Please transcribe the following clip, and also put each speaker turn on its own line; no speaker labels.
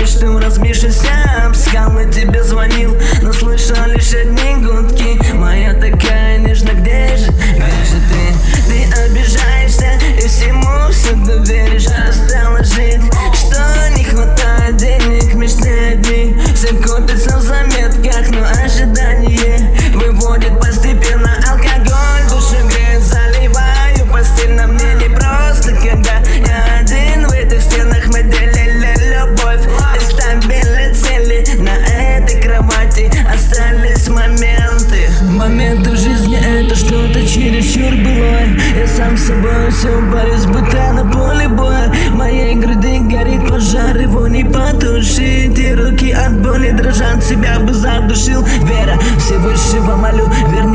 помнишь, ты разбившийся об скалы тебе звонил Но слышал лишь одни гудки. Моя такая нежно, где же, чересчур былое Я сам собой все борюсь, будто на поле боя. В моей груди горит пожар, его не потушить И руки от боли дрожат, себя бы задушил. Вера Всевышнего молю, верни